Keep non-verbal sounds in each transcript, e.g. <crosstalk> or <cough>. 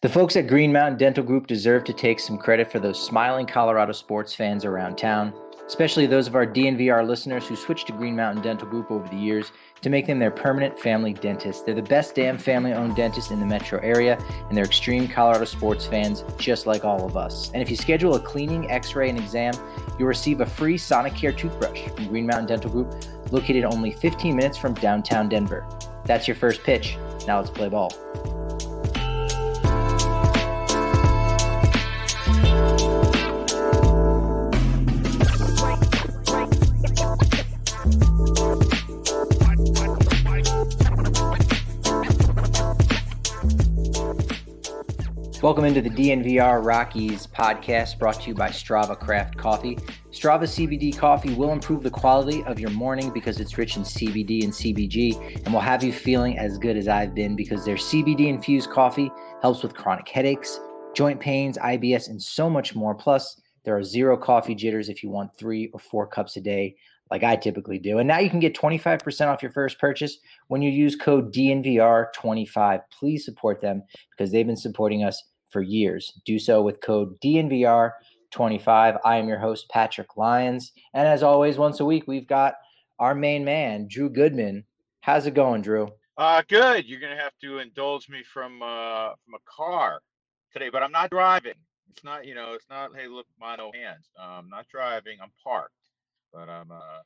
The folks at Green Mountain Dental Group deserve to take some credit for those smiling Colorado sports fans around town, especially those of our DNVR listeners who switched to Green Mountain Dental Group over the years to make them their permanent family dentist. They're the best damn family owned dentist in the metro area, and they're extreme Colorado sports fans just like all of us. And if you schedule a cleaning, x ray, and exam, you'll receive a free Sonicare toothbrush from Green Mountain Dental Group, located only 15 minutes from downtown Denver. That's your first pitch. Now let's play ball. Welcome into the DNVR Rockies podcast brought to you by Strava Craft Coffee. Strava CBD coffee will improve the quality of your morning because it's rich in CBD and CBG and will have you feeling as good as I've been because their CBD infused coffee helps with chronic headaches, joint pains, IBS, and so much more. Plus, there are zero coffee jitters if you want three or four cups a day, like I typically do. And now you can get 25% off your first purchase when you use code DNVR25. Please support them because they've been supporting us for years. Do so with code DNVR25. I am your host, Patrick Lyons. And as always, once a week, we've got our main man, Drew Goodman. How's it going, Drew? Uh, good. You're gonna have to indulge me from uh from a car today, but I'm not driving. It's not, you know, it's not. Hey, look, my no hands. I'm um, not driving. I'm parked, but I'm uh,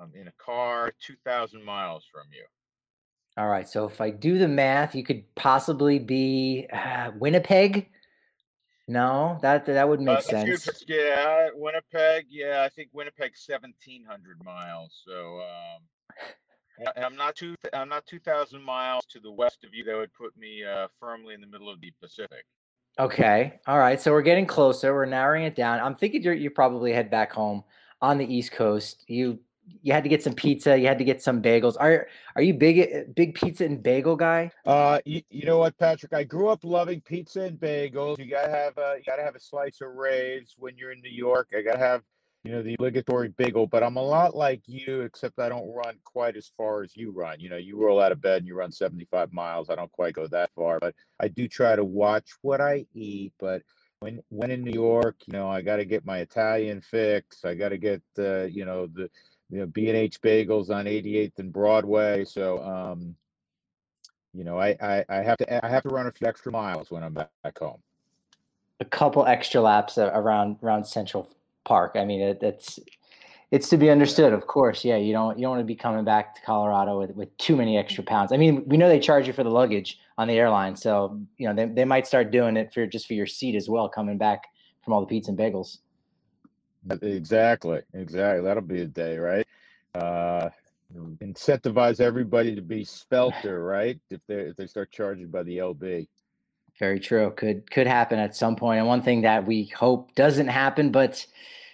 I'm in a car 2,000 miles from you. All right. So if I do the math, you could possibly be uh, Winnipeg. No, that that would make uh, sense. Yeah, Winnipeg. Yeah, I think Winnipeg's seventeen hundred miles. So, um, I'm not two. I'm not two thousand miles to the west of you. That would put me uh, firmly in the middle of the Pacific. Okay. All right. So we're getting closer. We're narrowing it down. I'm thinking you you probably head back home on the East Coast. You you had to get some pizza. You had to get some bagels. Are are you big big pizza and bagel guy? Uh, you, you know what, Patrick? I grew up loving pizza and bagels. You gotta have a you gotta have a slice of Ray's when you're in New York. I gotta have you know the obligatory bagel. But I'm a lot like you, except I don't run quite as far as you run. You know, you roll out of bed and you run 75 miles. I don't quite go that far, but I do try to watch what I eat. But when when in New York, you know, I got to get my Italian fix. I got to get the you know the you know B&H Bagels on 88th and Broadway. So um, you know, I, I I have to I have to run a few extra miles when I'm back, home. A couple extra laps around around Central Park. I mean, it, it's it's to be understood, of course. Yeah, you don't you don't want to be coming back to Colorado with, with too many extra pounds. I mean, we know they charge you for the luggage on the airline, so you know they, they might start doing it for just for your seat as well, coming back from all the pizza and bagels. Exactly, exactly. That'll be a day, right? Uh, incentivize everybody to be spelter, right? If they if they start charging by the LB. Very true. Could could happen at some point. And one thing that we hope doesn't happen, but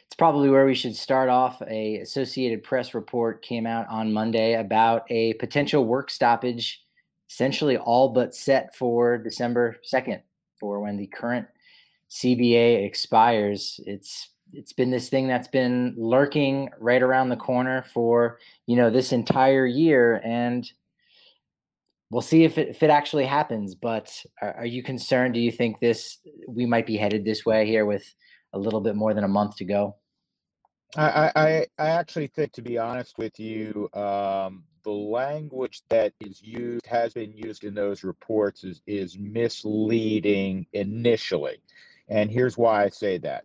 it's probably where we should start off. A Associated Press report came out on Monday about a potential work stoppage, essentially all but set for December second, for when the current CBA expires. It's it's been this thing that's been lurking right around the corner for you know this entire year and we'll see if it, if it actually happens but are, are, you concerned? Do you think this we might be headed this way here with a little bit more than a month to go? I i, I actually think to be honest with you um, the language that is used has been used in those reports is is misleading initially. And here's why i say that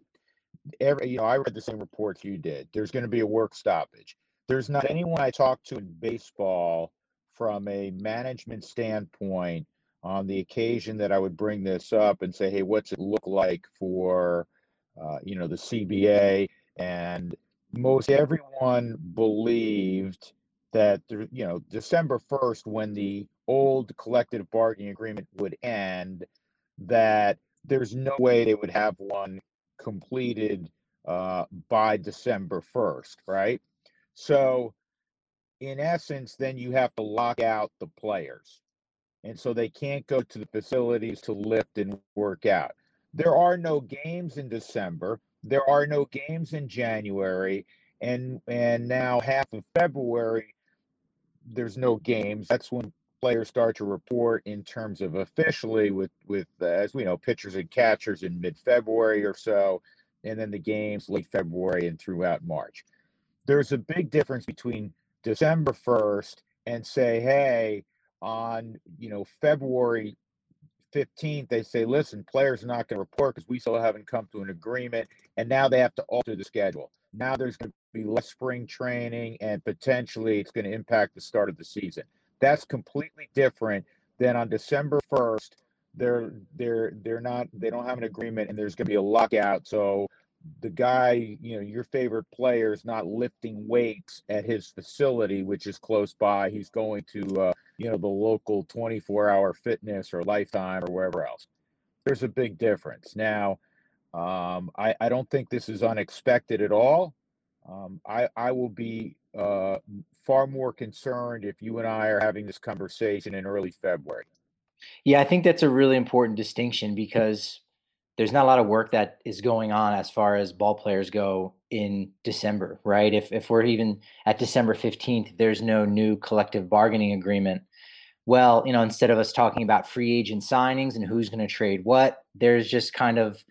every you know i read the same reports you did. There's going to be a work stoppage. There's not anyone i talked to in baseball from a management standpoint on the occasion that i would bring this up and say hey what's it look like for uh, you know the cba and most everyone believed that there, you know december 1st when the old collective bargaining agreement would end that there's no way they would have one completed uh, by December 1st, right? So, in essence, then you have to lock out the players. And so they can't go to the facilities to lift and work out. There are no games in December. There are no games in January. And and now half of February, there's no games. That's when players start to report in terms of officially with with uh, as we know pitchers and catchers in mid-February or so, and then the games late February and throughout March. There's a big difference between December 1st and say, hey, on you know February 15th, they say, listen, players are not going to report because we still haven't come to an agreement. And now they have to alter the schedule. Now there's going to be less spring training and potentially it's going to impact the start of the season. That's completely different than on December 1st. They're they're they're not they don't have an agreement and there's going to be a lockout. So the guy, you know, your favorite player is not lifting weights at his facility, which is close by. He's going to, uh, you know, the local 24 hour fitness or lifetime or wherever else. There's a big difference. Now, um, I, I don't think this is unexpected at all. Um, I, I will be uh, far more concerned if you and I are having this conversation in early February. Yeah, I think that's a really important distinction because there's not a lot of work that is going on as far as ball players go in December, right? If if we're even at December 15th, there's no new collective bargaining agreement. Well, you know, instead of us talking about free agent signings and who's going to trade what, there's just kind of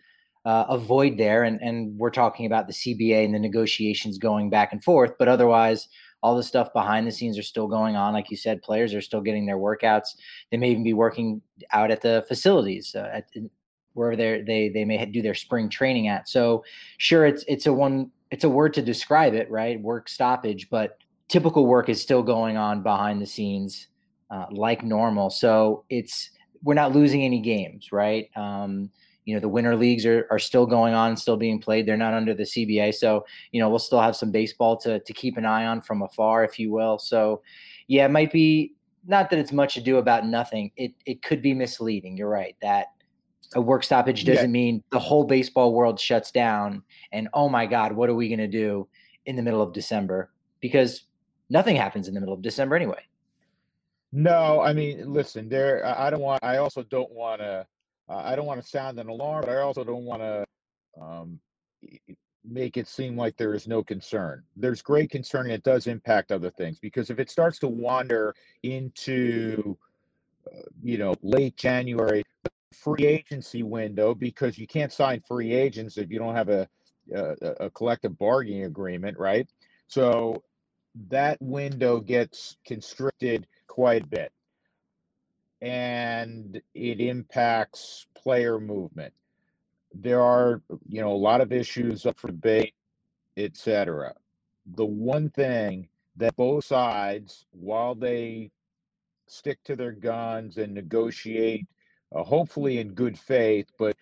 uh, a void there, and and we're talking about the CBA and the negotiations going back and forth. But otherwise, all the stuff behind the scenes are still going on. Like you said, players are still getting their workouts. They may even be working out at the facilities, uh, at, wherever they they they may do their spring training at. So sure, it's it's a one it's a word to describe it, right? Work stoppage, but typical work is still going on behind the scenes uh, like normal. So it's we're not losing any games, right? Um, you know the winter leagues are, are still going on still being played. They're not under the cba so you know we'll still have some baseball to, to keep an eye on from afar if you will. So yeah it might be not that it's much ado about nothing. It it could be misleading. You're right that a work stoppage doesn't yeah. mean the whole baseball world shuts down and oh my god what are we going to do in the middle of december? Because nothing happens in the middle of december anyway. No i mean listen there i don't want i also don't want to uh, i don't want to sound an alarm but i also don't want to um, make it seem like there is no concern there's great concern and it does impact other things because if it starts to wander into uh, you know late january free agency window because you can't sign free agents if you don't have a, a, a collective bargaining agreement, right? So that window gets constricted quite a bit and it impacts player movement. There are, you know, a lot of issues up for debate, etc. The one thing that both sides, while they stick to their guns and negotiate uh, hopefully in good faith, but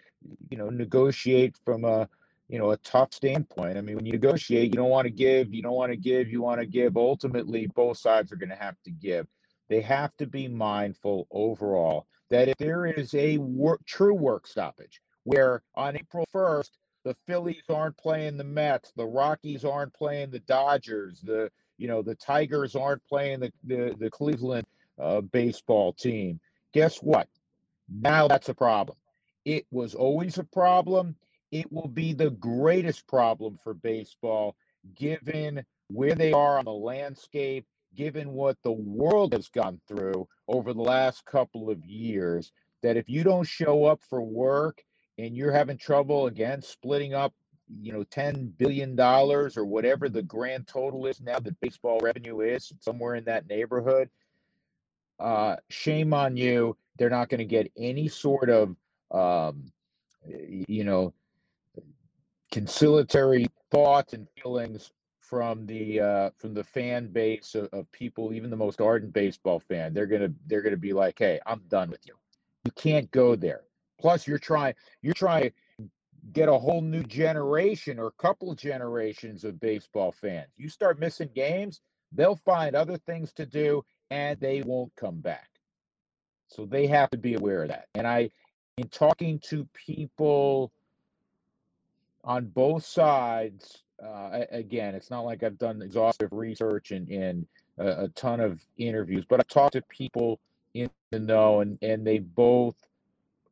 you know, negotiate from a you know a tough standpoint. I mean, when you negotiate, you don't want to give, you don't want to give, you want to give. Ultimately, both sides are going to have to give. They have to be mindful overall that if there is a true work stoppage, where on April 1st the Phillies aren't playing the Mets, the Rockies aren't playing the Dodgers, the you know the Tigers aren't playing the the, the Cleveland uh, baseball team. Guess what? Now that's a problem. It was always a problem. It will be the greatest problem for baseball given where they are on the landscape, given what the world has gone through over the last couple of years. That if you don't show up for work and you're having trouble again splitting up, you know, $10 billion or whatever the grand total is now that baseball revenue is, somewhere in that neighborhood, uh, shame on you they're not going to get any sort of, um, you know, conciliatory thoughts and feelings from the uh, from the fan base of, of, people, even the most ardent baseball fan. They're gonna they're gonna be like, "Hey, I'm done with you. You can't go there." Plus, you're trying you're trying to get a whole new generation or couple generations of baseball fans. You start missing games, they'll find other things to do, and they won't come back. So they have to be aware of that. And I, in talking to people on both sides, uh, again, it's not like I've done exhaustive research and, and a, a ton of interviews, but I've talked to people in the know, and, and they both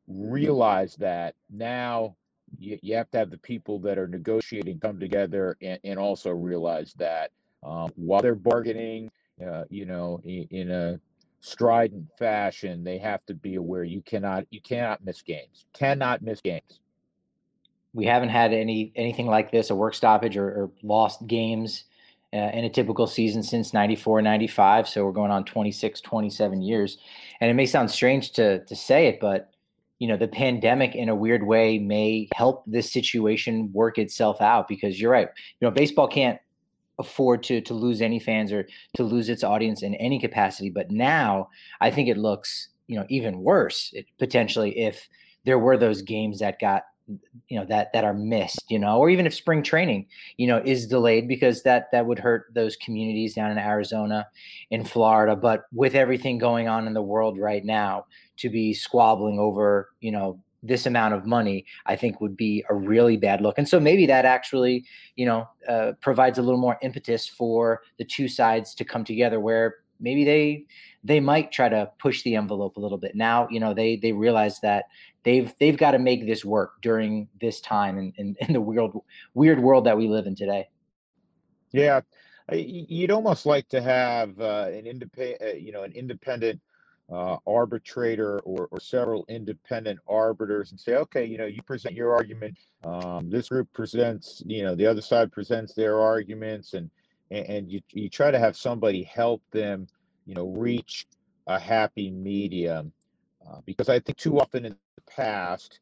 realize that now you, you have to have the people that are negotiating come together and, and also realize that um, while they're bargaining, uh, you know, in, in a strident fashion, they have to be aware you cannot you cannot miss games. Cannot miss games. We haven't had any anything like this, a work stoppage or, or lost games uh, in a typical season since 94 95 so we're going on 26 27 years. And it may sound strange to to say it but you know the pandemic in a weird way may help this situation work itself out because you're right. You know baseball can't afford to to lose any fans or to lose its audience in any capacity. But now i think it looks you know even worse potentially if there were those games that got you know that that are missed you know or even if spring training you know is delayed because that that would hurt those communities down in arizona in florida. But with everything going on in the world right now to be squabbling over you know this amount of money i think would be a really bad look. And so maybe that actually you know uh, provides a little more impetus for the two sides to come together where maybe they they might try to push the envelope a little bit. Now you know they they realize that they've they've got to make this work during this time in, in, in the weird weird world that we live in today. Yeah you'd almost like to have uh, an independent uh, you know an independent uh, arbitrator or, or several independent arbiters and say okay you know you present your argument um, this group presents you know the other side presents their arguments and and you, you try to have somebody help them you know reach a happy medium uh, because i think too often in past,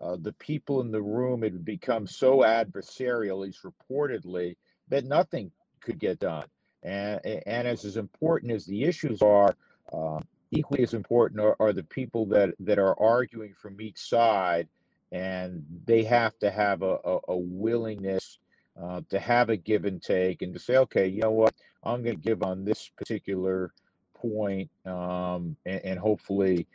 uh, the people in the room had become so adversarial, least reportedly, that nothing could get done. And, and as, as important as the issues are, uh, equally as important are, are, the people that, that are arguing from each side, and they have to have a, a, a willingness uh, to have a give and take and to say, okay, you know what, I'm going to give on this particular point, um, and, and hopefully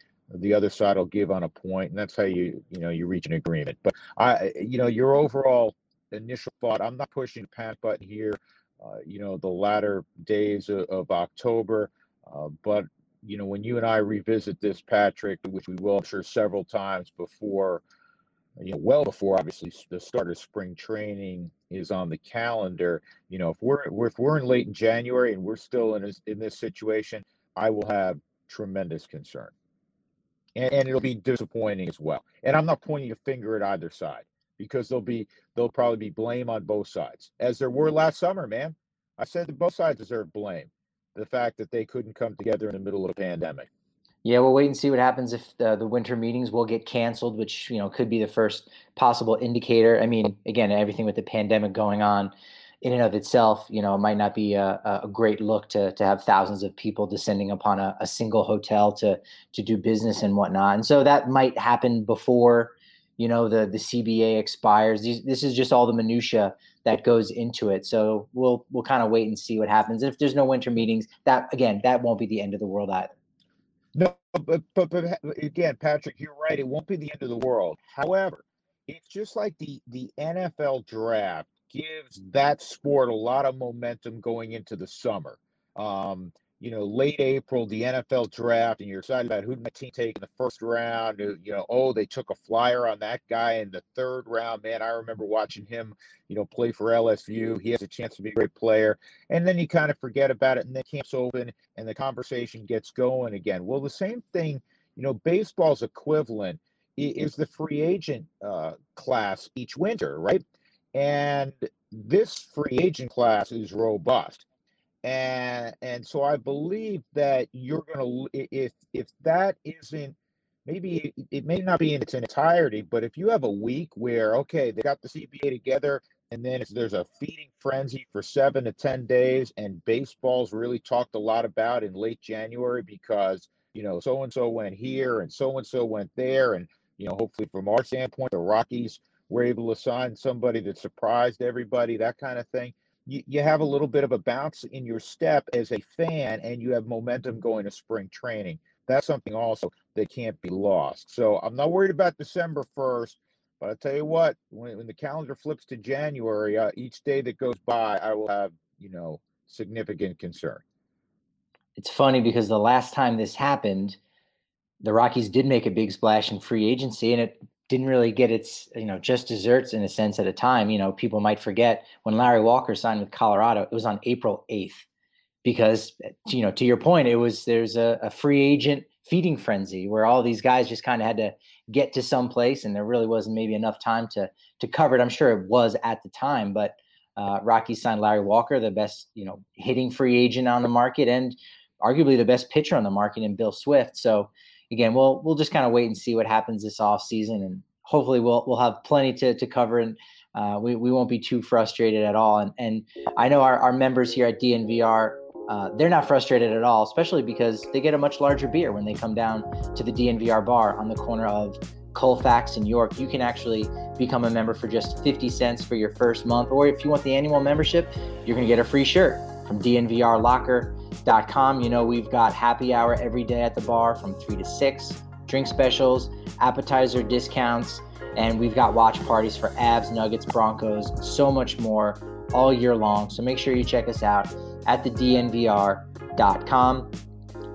the other side will give on a point, and that's how you you know you reach an agreement. But I, you know, your overall initial thought, I'm not pushing the panic button here. Uh, you know, the latter days of, of October, uh, but you know, when you and I revisit this, Patrick, which we will, I'm sure, several times before, you know, well before obviously the start of spring training is on the calendar. You know, if we're if we're in late in January and we're still in this, in this situation, I will have tremendous concern and, and it'll be disappointing as well. And I'm not pointing a finger at either side because there'll be there'll probably be blame on both sides, as there were last summer. Man, I said that both sides deserve blame. The fact that they couldn't come together in the middle of a pandemic. Yeah, we'll wait and see what happens if the, the winter meetings will get canceled, which you know could be the first possible indicator. I mean, again, everything with the pandemic going on, in and of itself, you know, it might not be a, a great look to to have thousands of people descending upon a, a, single hotel to to do business and whatnot. And so that might happen before, you know, the the CBA expires. These, this is just all the minutia that goes into it. So we'll we'll kind of wait and see what happens. And if there's no winter meetings, that again, that won't be the end of the world either. No, but but but again, Patrick, you're right. It won't be the end of the world. However, it's just like the the NFL draft gives that sport a lot of momentum going into the summer. Um, you know, late April, the NFL draft, and you're excited about who my team take in the first round. Uh, you know, oh, they took a flyer on that guy in the third round. Man, I remember watching him, you know, play for LSU. He has a chance to be a great player. And then you kind of forget about it, and then camps open, and the conversation gets going again. Well, the same thing, you know, baseball's equivalent is the free agent uh, class each winter, right? And this free agent class is robust. And and so I believe that you're going to if if that isn't maybe it may not be in its entirety, but if you have a week where okay, they got the CBA together and then there's a feeding frenzy for seven to 10 days, and baseball's really talked a lot about in late January because, you know, so and so went here and so and so went there. And, you know, hopefully from our standpoint, the Rockies were able to sign somebody that surprised everybody, that kind of thing. You, you have a little bit of a bounce in your step as a fan, and you have momentum going to spring training. That's something also that can't be lost. So I'm not worried about December 1st, but I'll tell you what, when, when the calendar flips to January, uh, each day that goes by, I will have, you know, significant concern. It's funny because the last time this happened, the Rockies did make a big splash in free agency, and it didn't really get its you know just desserts in a sense at a time. You know, people might forget when Larry Walker signed with Colorado, it was on April 8th. because you know to your point it was there's a, a free agent feeding frenzy where all these guys just kind of had to get to some place and there really wasn't maybe enough time to to cover it i'm sure it was at the time but uh, rocky signed larry walker the best you know hitting free agent on the market and arguably the best pitcher on the market in bill swift so again we'll we'll just kind of wait and see what happens this off season and hopefully we'll we'll have plenty to to cover and uh, we, we won't be too frustrated at all and and i know our, our members here at dnvr uh, they're not frustrated at all, especially because they get a much larger beer when they come down to the DNVR bar on the corner of Colfax and York. You can actually become a member for just 50 cents for your first month. Or if you want the annual membership, you're going to get a free shirt from DNVRlocker.com. You know, we've got happy hour every day at the bar from 3 to 6, drink specials, appetizer discounts, and we've got watch parties for Avs, Nuggets, Broncos, so much more all year long. So make sure you check us out at the DNVR.com.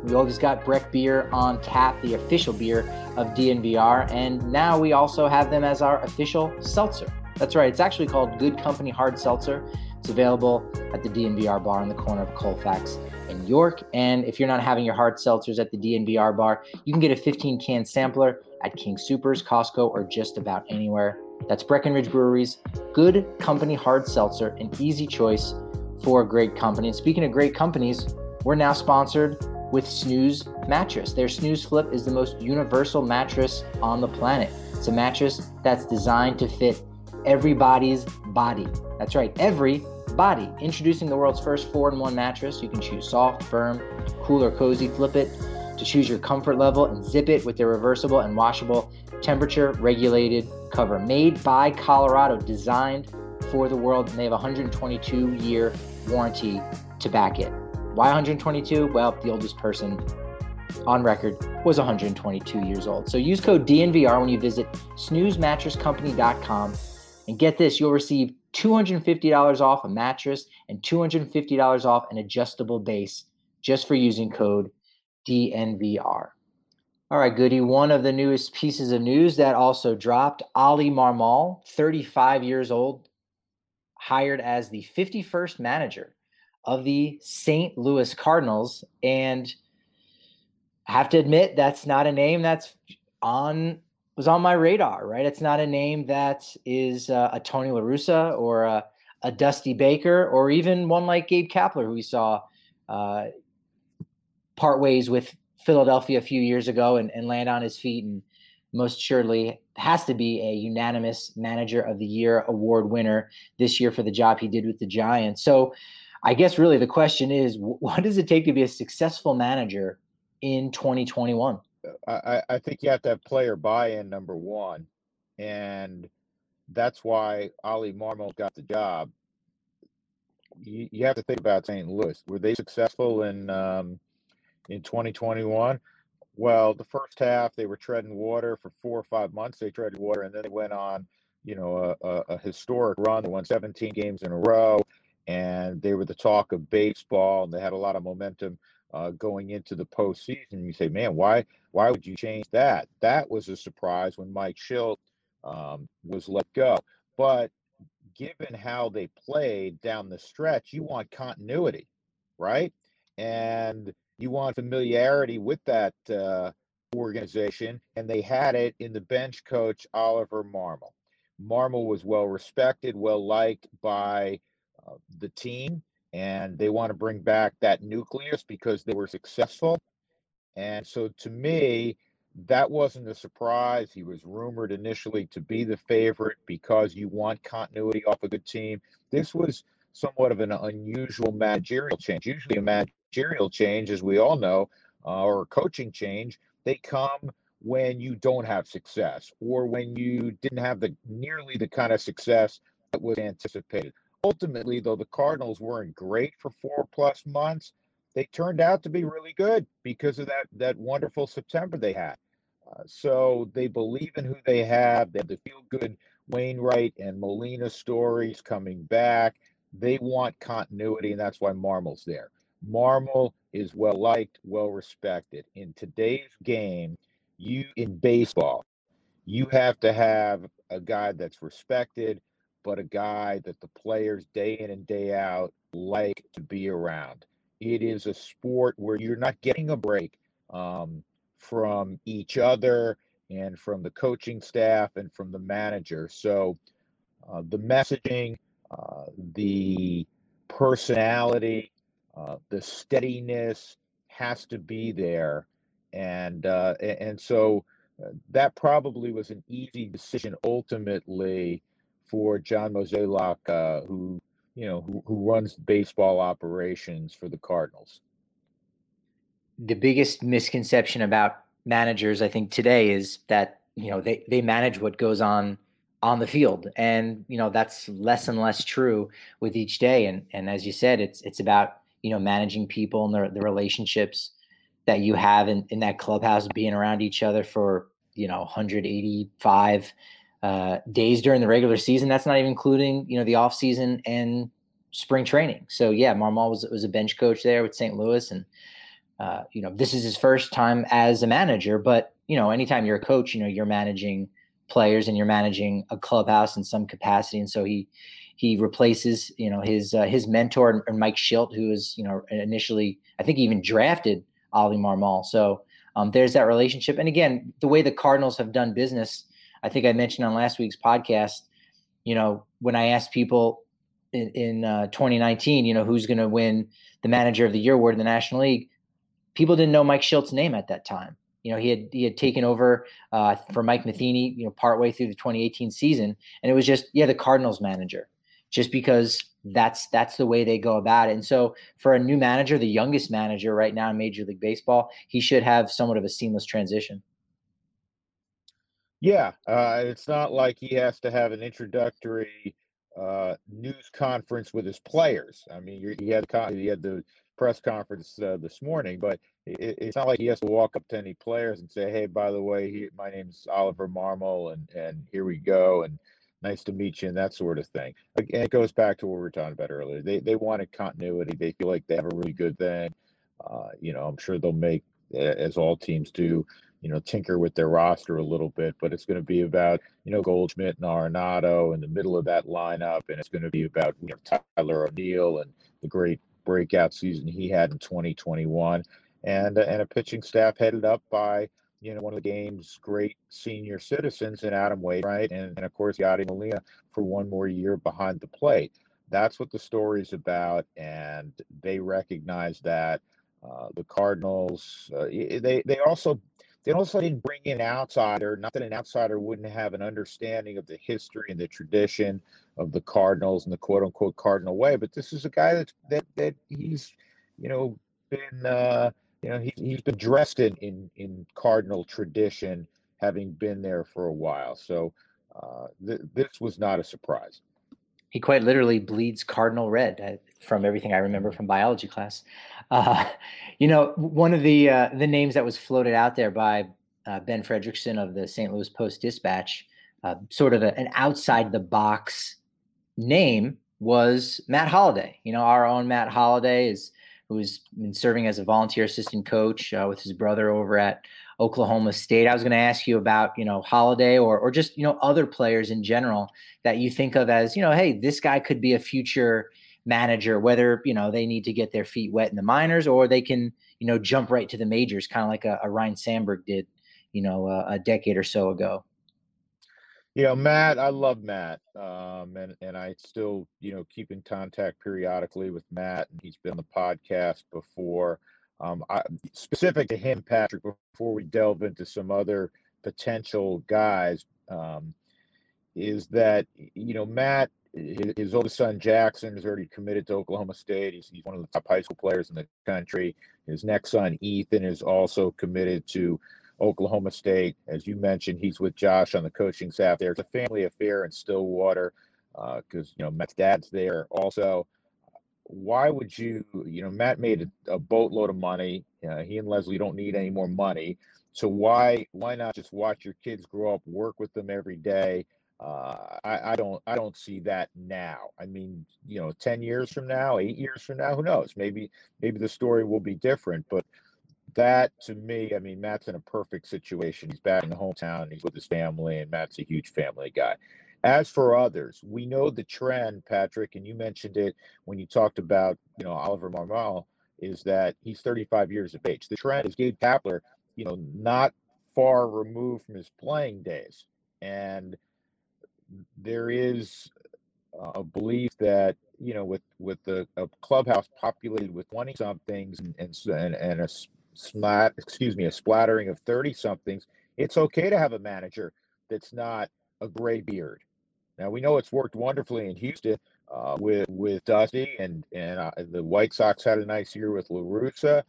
We always got Breck beer on tap, the official beer of DNVR, and now we also have them as our official seltzer. That's right, it's actually called Good Company Hard Seltzer. It's available at the DNVR bar in the corner of Colfax York. And if you're not having your hard seltzers at the DNVR bar, you can get a 15 can sampler at King Supers, Costco, or just about anywhere. That's Breckenridge Brewery's Good Company Hard Seltzer, an easy choice for a great company. And speaking of great companies, we're now sponsored with Snooze Mattress. Their Snooze Flip is the most universal mattress on the planet. It's a mattress that's designed to fit everybody's body. That's right, every body. Introducing the world's first four in one mattress. You can choose soft, firm, cool, or cozy. Flip it to choose your comfort level and zip it with their reversible and washable temperature regulated cover. Made by Colorado, designed for the world, and they have a 122 year warranty to back it. Why 122? Well, the oldest person on record was 122 years old. So use code DNVR when you visit snoozemattresscompany.com and get this, you'll receive $250 off a mattress and $250 off an adjustable base just for using code DNVR. All right, Goody. One of the newest pieces of news that also dropped Oli Marmol, 35 years old, hired as the 51st manager of the St. Louis Cardinals. And I have to admit, that's not a name that's on was on my radar, right? It's not a name that is uh, a Tony La Russa or a, a, Dusty Baker or even one like Gabe Kapler, who we saw uh, part ways with Philadelphia a few years ago and, and land on his feet and most surely has to be a unanimous manager of the year award winner this year for the job he did with the Giants. So I guess really the question is <laughs> what does it take to be a successful manager in 2021? I, I think you have to have player buy-in number one. And that's why Oli Marmol got the job. You, you have to think about St. Louis. Were they successful in um, in 2021? Well, the first half they were treading water for four or five months. They treaded water, and then they went on, you know, a, a, a historic run. They won 17 games in a row, and they were the talk of baseball, and they had a lot of momentum uh, going into the postseason. You say, man, why why would you change that? That was a surprise when Mike Shildt um, was let go. But given how they played down the stretch, you want continuity, right? And you want familiarity with that uh, organization, and they had it in the bench coach Oliver Marmol. Marmol was well respected, well liked by uh, the team, and they want to bring back that nucleus because they were successful. And so, to me, that wasn't a surprise. He was rumored initially to be the favorite because you want continuity off a good team. This was somewhat of an unusual managerial change. Usually, a managerial change, as we all know, uh, or a coaching change, they come when you don't have success or when you didn't have the nearly the kind of success that was anticipated. Ultimately, though, the Cardinals weren't great for four plus months. They turned out to be really good because of that that wonderful September they had. Uh, so they believe in who they have. They have the feel good Wainwright and Molina stories coming back. They want continuity, and that's why Marmol's there. Marmol is well liked, well respected. In today's game, you in baseball, you have to have a guy that's respected, but a guy that the players day in and day out like to be around. it is a sport where you're not getting a break um, from each other and from the coaching staff and from the manager. So uh, the messaging, uh, the personality, uh, the steadiness has to be there, and uh, and so uh, that probably was an easy decision ultimately for John Mozeliak, uh, who you know who, who runs baseball operations for the Cardinals. The biggest misconception about managers, I think, today is that you know they they manage what goes on on the field, and you know that's less and less true with each day. And and as you said, it's it's about you know managing people and the, the relationships that you have in, in that clubhouse being around each other for you know 185 uh, days during the regular season that's not even including you know the off season and spring training so yeah marmol was, was a bench coach there with st louis and uh, you know this is his first time as a manager but you know anytime you're a coach you know you're managing players and you're managing a clubhouse in some capacity and so he he replaces you know his uh, his mentor and Mike Shildt, who was you know initially I think even drafted Oli Marmol. So um, there's that relationship. And again, the way the Cardinals have done business, I think I mentioned on last week's podcast. You know, when I asked people in, in uh, 2019, you know, who's going to win the Manager of the Year award in the National League, people didn't know Mike Shildt's name at that time. You know, he had he had taken over uh, for Mike Matheny, you know, partway through the 2018 season, and it was just yeah, the Cardinals manager just because that's that's the way they go about it. And so for a new manager, the youngest manager right now in Major League Baseball, he should have somewhat of a seamless transition. Yeah, uh, it's not like he has to have an introductory uh, news conference with his players. I mean, he had he had the press conference uh, this morning, but it, it's not like he has to walk up to any players and say, "Hey, by the way, he, my name's Oliver Marmol, and and here we go." And nice to meet you and that sort of thing. Again, it goes back to what we were talking about earlier. They they wanted continuity. They feel like they have a really good thing. Uh, you know, I'm sure they'll make as all teams do. You know, tinker with their roster a little bit, but it's going to be about you know Goldschmidt and Arenado in the middle of that lineup, and it's going to be about you know Tyler O'Neill and the great breakout season he had in 2021, and and a pitching staff headed up by you know, one of the game's great senior citizens in Adam Wainwright, and, and of course, Yadi Molina for one more year behind the plate. That's what the story is about, and they recognize that. Uh, the Cardinals, uh, they they also they also didn't bring in outsider. Not that an outsider wouldn't have an understanding of the history and the tradition of the Cardinals and the quote unquote Cardinal way, but this is a guy that that that he's you know been. Uh, you know, he, he's been dressed in, in, in Cardinal tradition, having been there for a while. So uh, th- this was not a surprise. He quite literally bleeds cardinal red uh, from everything I remember from biology class. Uh, you know, one of the uh, the names that was floated out there by uh, Ben Frederickson of the St. Louis Post Dispatch, uh, sort of a, an outside the box name, was Matt Holliday. You know, our own Matt Holliday is who's been serving as a volunteer assistant coach uh, with his brother over at Oklahoma State. I was going to ask you about, you know, Holliday or or just, you know, other players in general that you think of as, you know, hey, this guy could be a future manager, whether, you know, they need to get their feet wet in the minors or they can, you know, jump right to the majors, kind of like a, a Ryne Sandberg did, you know, uh, a decade or so ago. You know, Matt, I love Matt, um, and and I still, you know, keep in contact periodically with Matt, and he's been on the podcast before. Um, I, specific to him, Patrick, before we delve into some other potential guys, um, is that you know Matt, his, his, oldest son Jackson is already committed to Oklahoma State. He's, he's one of the top high school players in the country. His next son Ethan is also committed to Oklahoma State. As you mentioned, he's with Josh on the coaching staff there. It's a family affair in Stillwater because, uh, you know, Matt's dad's there also. Why would you, you know, Matt made a, a boatload of money. Uh, he and Leslie don't need any more money. So why why not just watch your kids grow up, work with them every day? Uh, I, I don't I don't see that now. I mean, you know, ten years from now, eight years from now, who knows? Maybe maybe the story will be different. But that to me, I mean, Matt's in a perfect situation. He's back in the hometown, he's with his family, and Matt's a huge family guy. As for others, we know the trend, Patrick, and you mentioned it when you talked about, you know, Oliver Marmol. is that he's 35 years of age. The trend is Gabe Kapler, you know, not far removed from his playing days. And there is a belief that, you know, with, with the a clubhouse populated with 20 somethings and, and, and a smat, excuse me, a splattering of 30 somethings, it's okay to have a manager that's not a gray beard. Now we know it's worked wonderfully in Houston uh, with with Dusty, and and uh, the White Sox had a nice year with La Russa,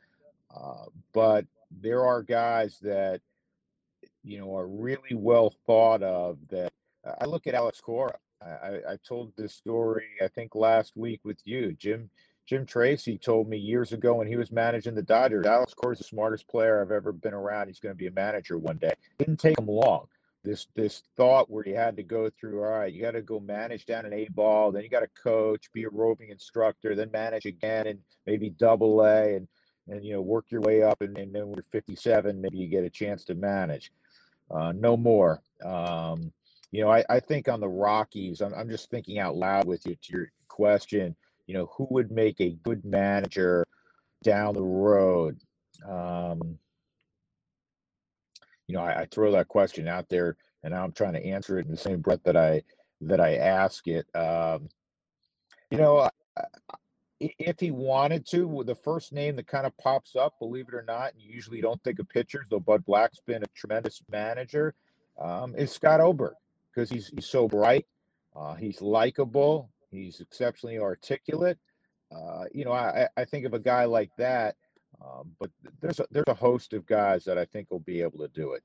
uh, but there are guys that you know are really well thought of. That I look at Alex Cora. I, I told this story I think last week with you, Jim. Jim Tracy told me years ago when he was managing the Dodgers, Alex Cora is the smartest player I've ever been around. He's going to be a manager one day. It didn't take him long this this thought where you had to go through all right you got to go manage down an a ball then you got to coach be a roving instructor then manage again and maybe double a and and you know work your way up and, and then when you're 57 maybe you get a chance to manage. Uh, no more. Um, you know I, I think on the rockies I'm, I'm just thinking out loud with you to your question you know who would make a good manager down the road? Um, you know, I, I, throw that question out there, and I'm trying to answer it in the same breath that I that I ask it. Um, you know, if he wanted to, the first name that kind of pops up, believe it or not, and you usually don't think of pitchers, though Bud Black's been a tremendous manager, um, is Scott Oberg because he's he's so bright, uh, he's likable, he's exceptionally articulate. Uh, you know, I, I think of a guy like that um, but there's a, there's a host of guys that I think will be able to do it.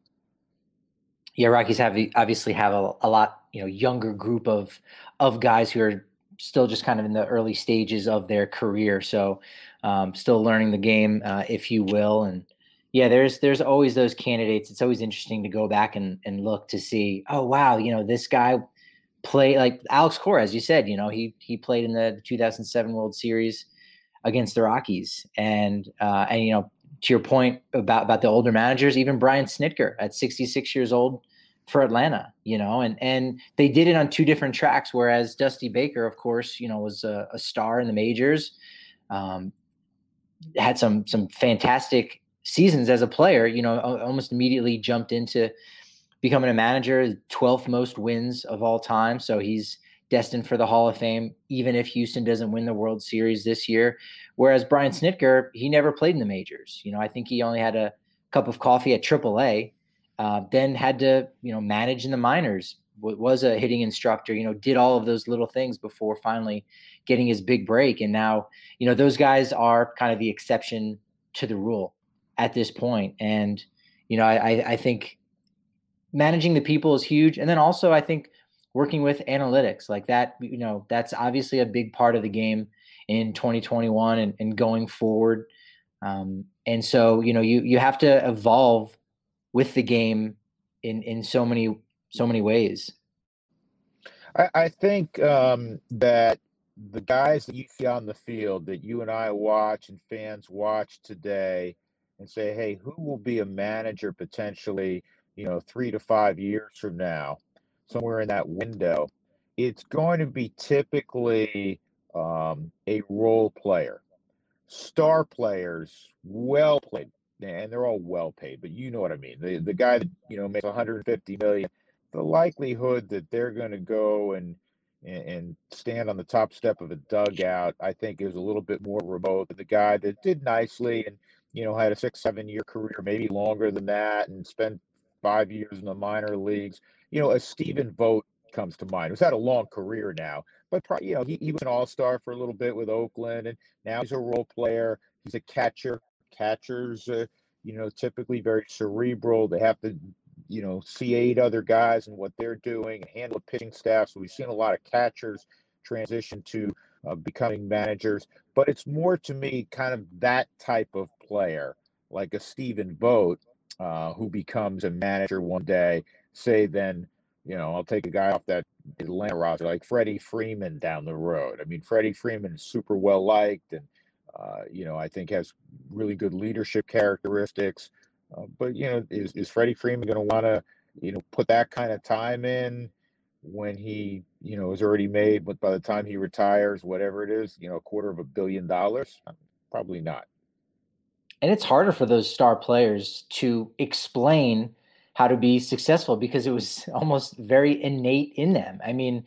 Yeah, Rockies have obviously have a, a lot you know younger group of of guys who are still just kind of in the early stages of their career, so um, still learning the game, uh, if you will. And yeah, there's there's always those candidates. It's always interesting to go back and and look to see. Oh wow, you know this guy play like Alex Cora, as you said. You know he he played in the 2007 World Series against the Rockies. And uh, and you know, to your point about about the older managers, even Brian Snitker at 66 years old for Atlanta, you know, and and they did it on two different tracks. Whereas Dusty Baker, of course, you know, was a, a star in the majors, um, had some some fantastic seasons as a player. You know, almost immediately jumped into becoming a manager, 12th most wins of all time. So he's destined for the Hall of Fame, even if Houston doesn't win the World Series this year. Whereas Brian Snitker, he never played in the majors. You know, I think he only had a cup of coffee at AAA, uh, then had to, you know, manage in the minors, was a hitting instructor, you know, did all of those little things before finally getting his big break. And now, you know, those guys are kind of the exception to the rule at this point. And, you know, I, I think managing the people is huge. And then also, I think working with analytics like that you know that's obviously a big part of the game in 2021 and, and going forward. Um, and so you know you you have to evolve with the game in in so many so many ways. I, I think um, that the guys that you see on the field that you and i watch and fans watch today and say hey who will be a manager potentially you know three to five years from now somewhere in that window, it's going to be typically um, a role player. Star players, well played, and they're all well paid, but you know what I mean. The the guy that you know makes 150 million, the likelihood that they're going to go and and stand on the top step of a dugout, I think is a little bit more remote than the guy that did nicely and you know had a six seven year career, maybe longer than that, and spent five years in the minor leagues you know, a Stephen Vogt comes to mind, who's had a long career now, but probably, you know, he, he was an all star for a little bit with Oakland, and now he's a role player. He's a catcher. Catchers, uh, you know, typically very cerebral. They have to, you know, see eight other guys and what they're doing and handle a pitching staff. So we've seen a lot of catchers transition to uh, becoming managers, but it's more to me kind of that type of player, like a Stephen Vogt, uh, who becomes a manager one day say then, you know, I'll take a guy off that Atlanta roster like Freddie Freeman down the road. I mean, Freddie Freeman is super well liked and, uh, you know, I think has really good leadership characteristics. Uh, but, you know, is, is Freddie Freeman going to want to, you know, put that kind of time in when he, you know, is already made, but by the time he retires, whatever it is, you know, a quarter of a billion dollars? Probably not. And it's harder for those star players to explain how to be successful because it was <laughs> almost very innate in them. I mean,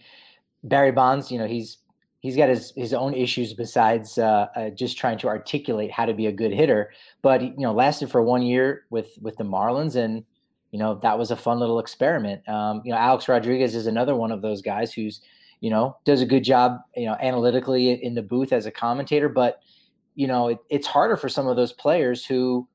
Barry Bonds, you know, he's he's got his his own issues besides uh, uh, just trying to articulate how to be a good hitter. But you know, lasted for one year with with the Marlins, and you know that was a fun little experiment. Um, you know, Alex Rodriguez is another one of those guys who's you know does a good job you know analytically in the booth as a commentator, but you know it, it's harder for some of those players who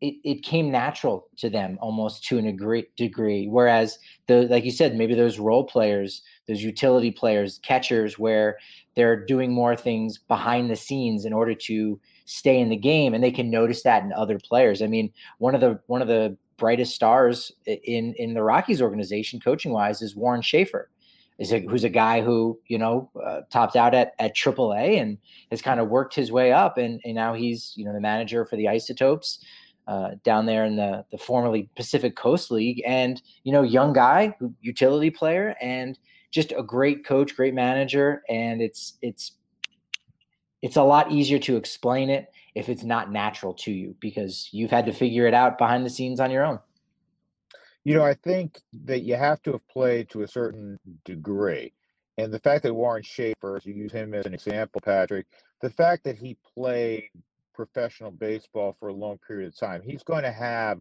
it, it came natural to them almost to an degree, degree. Whereas the like you said, maybe those role players, those utility players, catchers, where they're doing more things behind the scenes in order to stay in the game, and they can notice that in other players. I mean, one of the one of the brightest stars in in the Rockies organization, coaching wise, is Warren Schaefer. Is a, who's a guy who you know uh, topped out at at AAA and has kind of worked his way up, and, and now he's you know the manager for the Isotopes uh, down there in the the formerly Pacific Coast League, and you know, young guy, utility player, and just a great coach, great manager, and it's it's it's a lot easier to explain it if it's not natural to you because you've had to figure it out behind the scenes on your own. You know, I think that you have to have played to a certain degree. And the fact that Warren Schaefer, you use him as an example, Patrick, the fact that he played professional baseball for a long period of time. He's going to have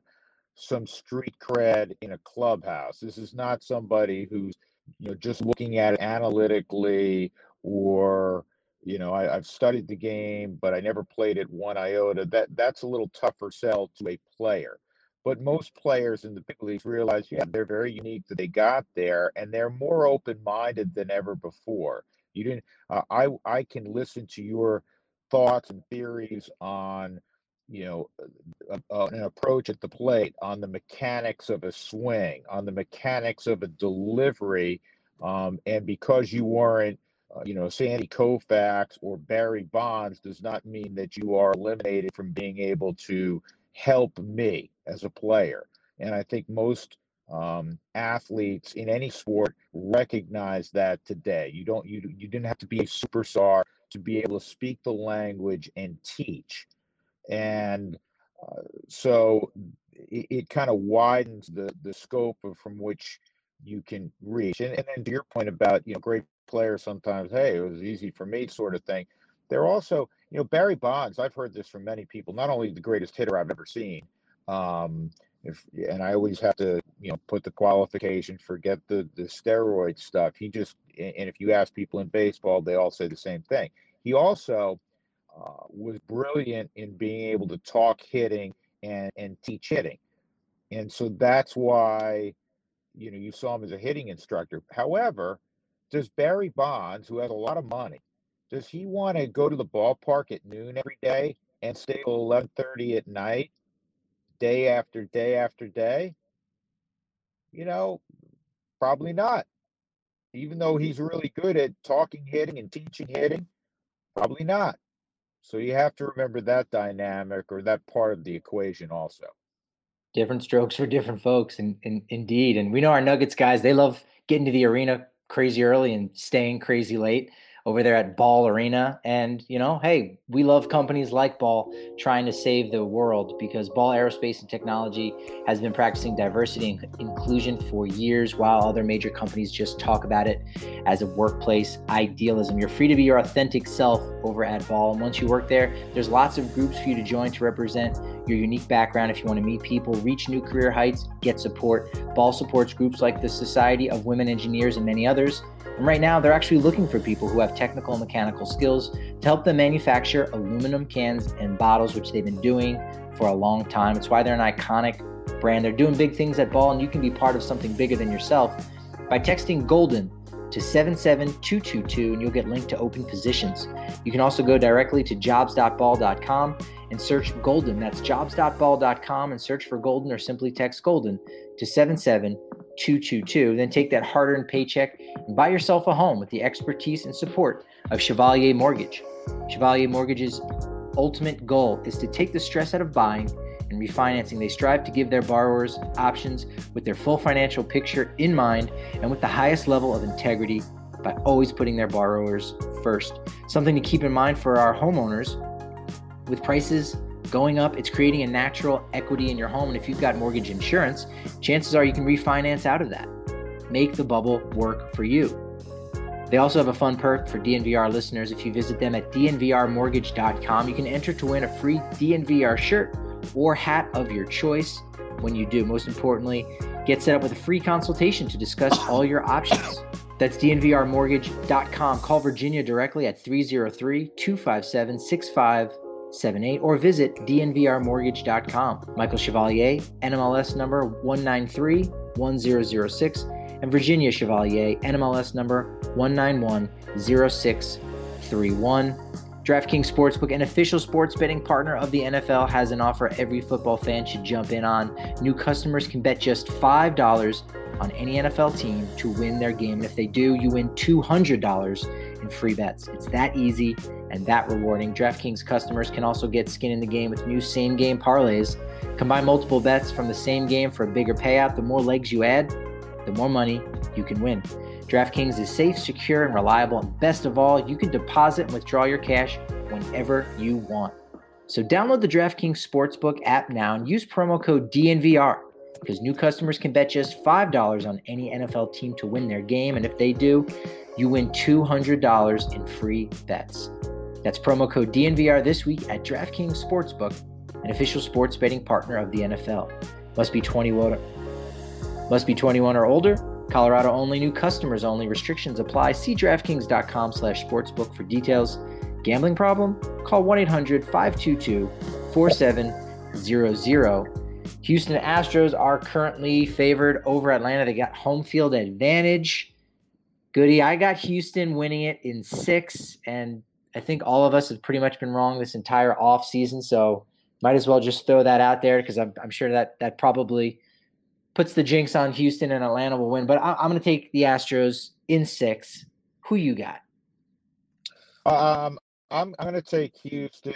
some street cred in a clubhouse. This is not somebody who's you know just looking at it analytically or you know I, have studied the game but I never played it one iota. That that's a little tougher sell to a player. But most players in the big leagues realize, yeah, they're very unique that they got there, and they're more open-minded than ever before. You didn't. Uh, I I can listen to your thoughts and theories on you know uh, an approach at the plate on the mechanics of a swing on the mechanics of a delivery um, and because you weren't uh, you know sandy koufax or barry bonds does not mean that you are eliminated from being able to help me as a player and i think most um, athletes in any sport recognize that today you don't you, you didn't have to be a superstar to be able to speak the language and teach. And uh, so it, it kind of widens the, the scope of from which you can reach. And, and then to your point about, you know, great players sometimes, hey, it was easy for me sort of thing. They're also, you know, Barry Bonds, I've heard this from many people, not only the greatest hitter I've ever seen, um, if, and I always have to, you know, put the qualification, forget the the steroid stuff. He just, and if you ask people in baseball, they all say the same thing. He also uh, was brilliant in being able to talk hitting and and teach hitting, and so that's why, you know, you saw him as a hitting instructor. However, does Barry Bonds, who has a lot of money, does he want to go to the ballpark at noon every day and stay till eleven thirty at night day after day after day? You know, probably not. Even though mm-hmm. he's really good at talking hitting and teaching hitting, probably not. So you have to remember that dynamic or that part of the equation also. Different strokes for different folks, and, and indeed. And we know our Nuggets guys, they love getting to the arena crazy early and staying crazy late over there at Ball Arena. And, you know, hey, we love companies like Ball trying to save the world because Ball Aerospace and Technology has been practicing diversity and inclusion for years while other major companies just talk about it as a workplace idealism. You're free to be your authentic self over at Ball. And once you work there, there's lots of groups for you to join to represent your unique background. If you want to meet people, reach new career heights, get support. Ball supports groups like the Society of Women Engineers and many others. And right now, they're actually looking for people who have technical and mechanical skills to help them manufacture aluminum cans and bottles, which they've been doing for a long time. It's why they're an iconic brand. They're doing big things at Ball, and you can be part of something bigger than yourself by texting Golden to 77222 and you'll get linked to open positions. You can also go directly to jobs.ball.com and search Golden. That's jobs.ball.com and search for Golden or simply text Golden to 77222. Then take that hard earned paycheck and buy yourself a home with the expertise and support of Chevalier Mortgage. Chevalier Mortgage's ultimate goal is to take the stress out of buying and refinancing. They strive to give their borrowers options with their full financial picture in mind and with the highest level of integrity by always putting their borrowers first. Something to keep in mind for our homeowners with prices going up, it's creating a natural equity in your home. And if you've got mortgage insurance, chances are you can refinance out of that. Make the bubble work for you. They also have a fun perk for DNVR listeners. If you visit them at dnvrmortgage.com, you can enter to win a free DNVR shirt or hat of your choice when you do. Most importantly, get set up with a free consultation to discuss all your options. That's dnvrmortgage.com. Call Virginia directly at 303 257 6578 or visit dnvrmortgage.com. Michael Chevalier, NMLS number 193 1006 and Virginia Chevalier, NMLS number 1910631. DraftKings Sportsbook, an official sports betting partner of the NFL, has an offer every football fan should jump in on. New customers can bet just $5 on any NFL team to win their game. And if they do, you win $200 in free bets. It's that easy and that rewarding. DraftKings customers can also get skin in the game with new same game parlays. Combine multiple bets from the same game for a bigger payout. The more legs you add, the more money you can win. DraftKings is safe, secure, and reliable. And best of all, you can deposit and withdraw your cash whenever you want. So download the DraftKings Sportsbook app now and use promo code DNVR because new customers can bet just $5 on any NFL team to win their game. And if they do, you win $200 in free bets. That's promo code DNVR this week at DraftKings Sportsbook, an official sports betting partner of the NFL. Must be 21 must be 21 or older. Colorado only. New customers only. Restrictions apply. See DraftKings.com slash sportsbook for details. Gambling problem? Call 1-800-522-4700. Houston Astros are currently favored over Atlanta. They got home field advantage. Goody, I got Houston winning it in six, and I think all of us have pretty much been wrong this entire off season. So might as well just throw that out there because I'm, I'm sure that that probably puts the jinx on Houston and Atlanta will win. But I, am going to take the Astros in six. Who you got? Um, I'm I'm going to take Houston,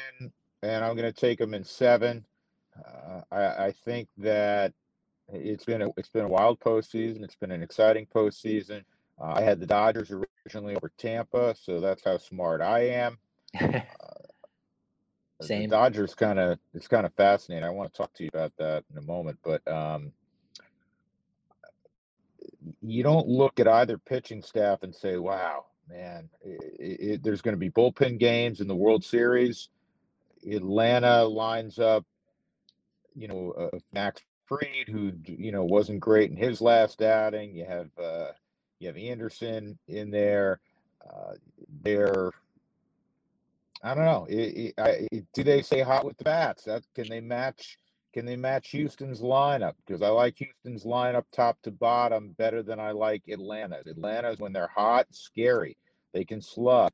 and I'm going to take them in seven. Uh, I, I think that it's been a it's been a wild postseason. It's been an exciting postseason. Uh, I had the Dodgers originally over Tampa, so that's how smart I am. <laughs> Uh, Same. The Dodgers kind of it's kind of fascinating. I want to talk to you about that in a moment, but um, you don't look at either pitching staff and say, "Wow, man, it, it, there's going to be bullpen games in the World Series." Atlanta lines up, you know, uh, Max Fried, who you know wasn't great in his last outing. You have uh, you have Anderson in there. Uh, they're I don't know. It, it, do they say hot with the bats? That can they match can they match Houston's lineup? Because I like Houston's lineup top to bottom better than I like Atlanta's. Atlanta's when they're hot, scary. They can slug.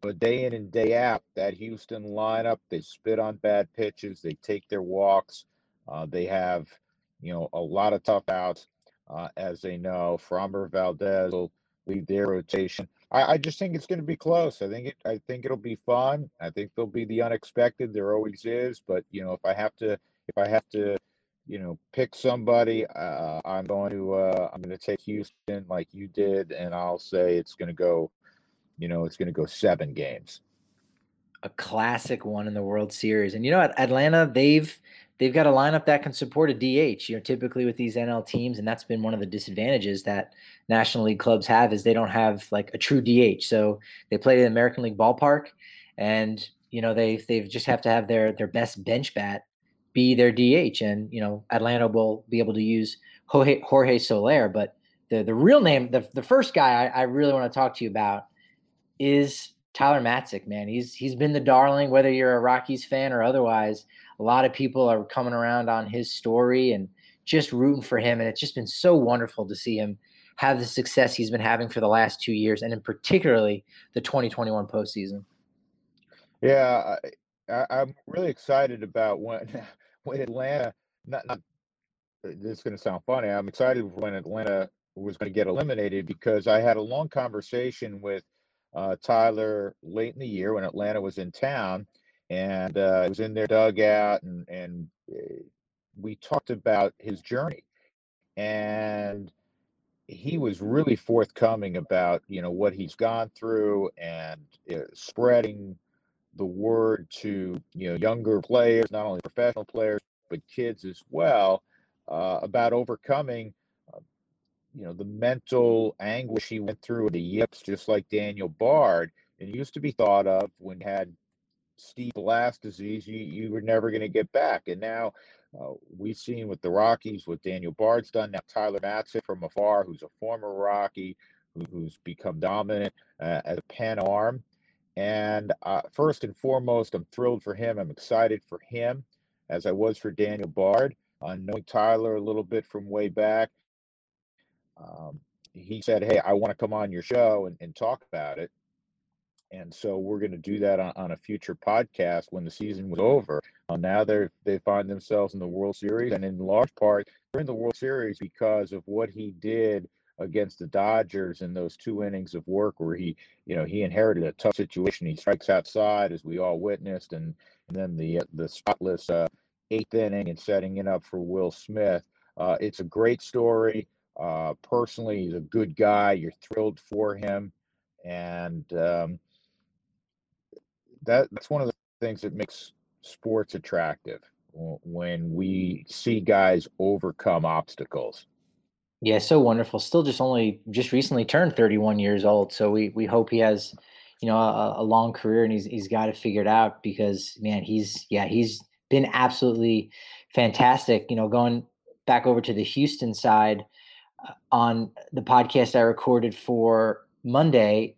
But day in and day out, that Houston lineup, they spit on bad pitches. They take their walks. Uh, they have, you know, a lot of tough outs, uh, as they know. Framber Valdez will lead their rotation. I, I just think it's going to be close. I think it. I think it'll be fun. I think there'll be the unexpected. There always is. But you know, if I have to if I have to, you know, pick somebody, uh, I'm going to uh, I'm going to take Houston like you did, and I'll say it's going to go, you know, it's going to go seven games. A classic one in the World Series, and you know, at Atlanta, they've they've got a lineup that can support a DH. You know, typically with these NL teams, and that's been one of the disadvantages that National League clubs have is they don't have like a true DH. So they play the American League ballpark, and you know they they just have to have their their best bench bat be their DH, and you know Atlanta will be able to use Jorge, Jorge Soler. But the the real name, the the first guy I, I really want to talk to you about is Tyler Matzek. Man, he's he's been the darling. Whether you're a Rockies fan or otherwise, a lot of people are coming around on his story and just rooting for him. And it's just been so wonderful to see him have the success he's been having for the last two years, and in particularly the 2021 postseason. Yeah, I, I'm really excited about when <laughs> when Atlanta, not, not this is going to sound funny. I'm excited when Atlanta was going to get eliminated because I had a long conversation with uh, Tyler late in the year when Atlanta was in town, and uh, I was in their dugout, and and uh, we talked about his journey, and he was really forthcoming about you know what he's gone through and uh, spreading the word to you know younger players, not only professional players but kids as well, uh, about overcoming uh, you know the mental anguish he went through, the yips, just like Daniel Bard. And it used to be thought of when had Steve Blass disease, you you were never going to get back. And now uh, we've seen with the Rockies what Daniel Bard's done. Now Tyler Matzek from afar, who's a former Rocky, who, who's become dominant uh, as a pen arm. And uh, first and foremost, I'm thrilled for him. I'm excited for him, as I was for Daniel Bard. Uh, knowing Tyler a little bit from way back, um, he said, "Hey, I want to come on your show and, and talk about it." And so we're going to do that on, on, a future podcast when the season was over. Uh, now they they find themselves in the World Series, and in large part, they're in the World Series because of what he did against the Dodgers in those two innings of work where he, you know, he inherited a tough situation. He strikes outside, as we all witnessed, and, and then the the spotless uh, eighth inning and setting it up for Will Smith. Uh, it's a great story. Uh, personally, he's a good guy. You're thrilled for him, and um, that that's one of the things that makes sports attractive when we see guys overcome obstacles. Yeah, so wonderful. Still just only just recently turned 31 years old. So we we hope he has, you know, a, a long career and he's he's got to figure it figured out because man, he's yeah, he's been absolutely fantastic. You know, going back over to the Houston side uh, on the podcast I recorded for Monday,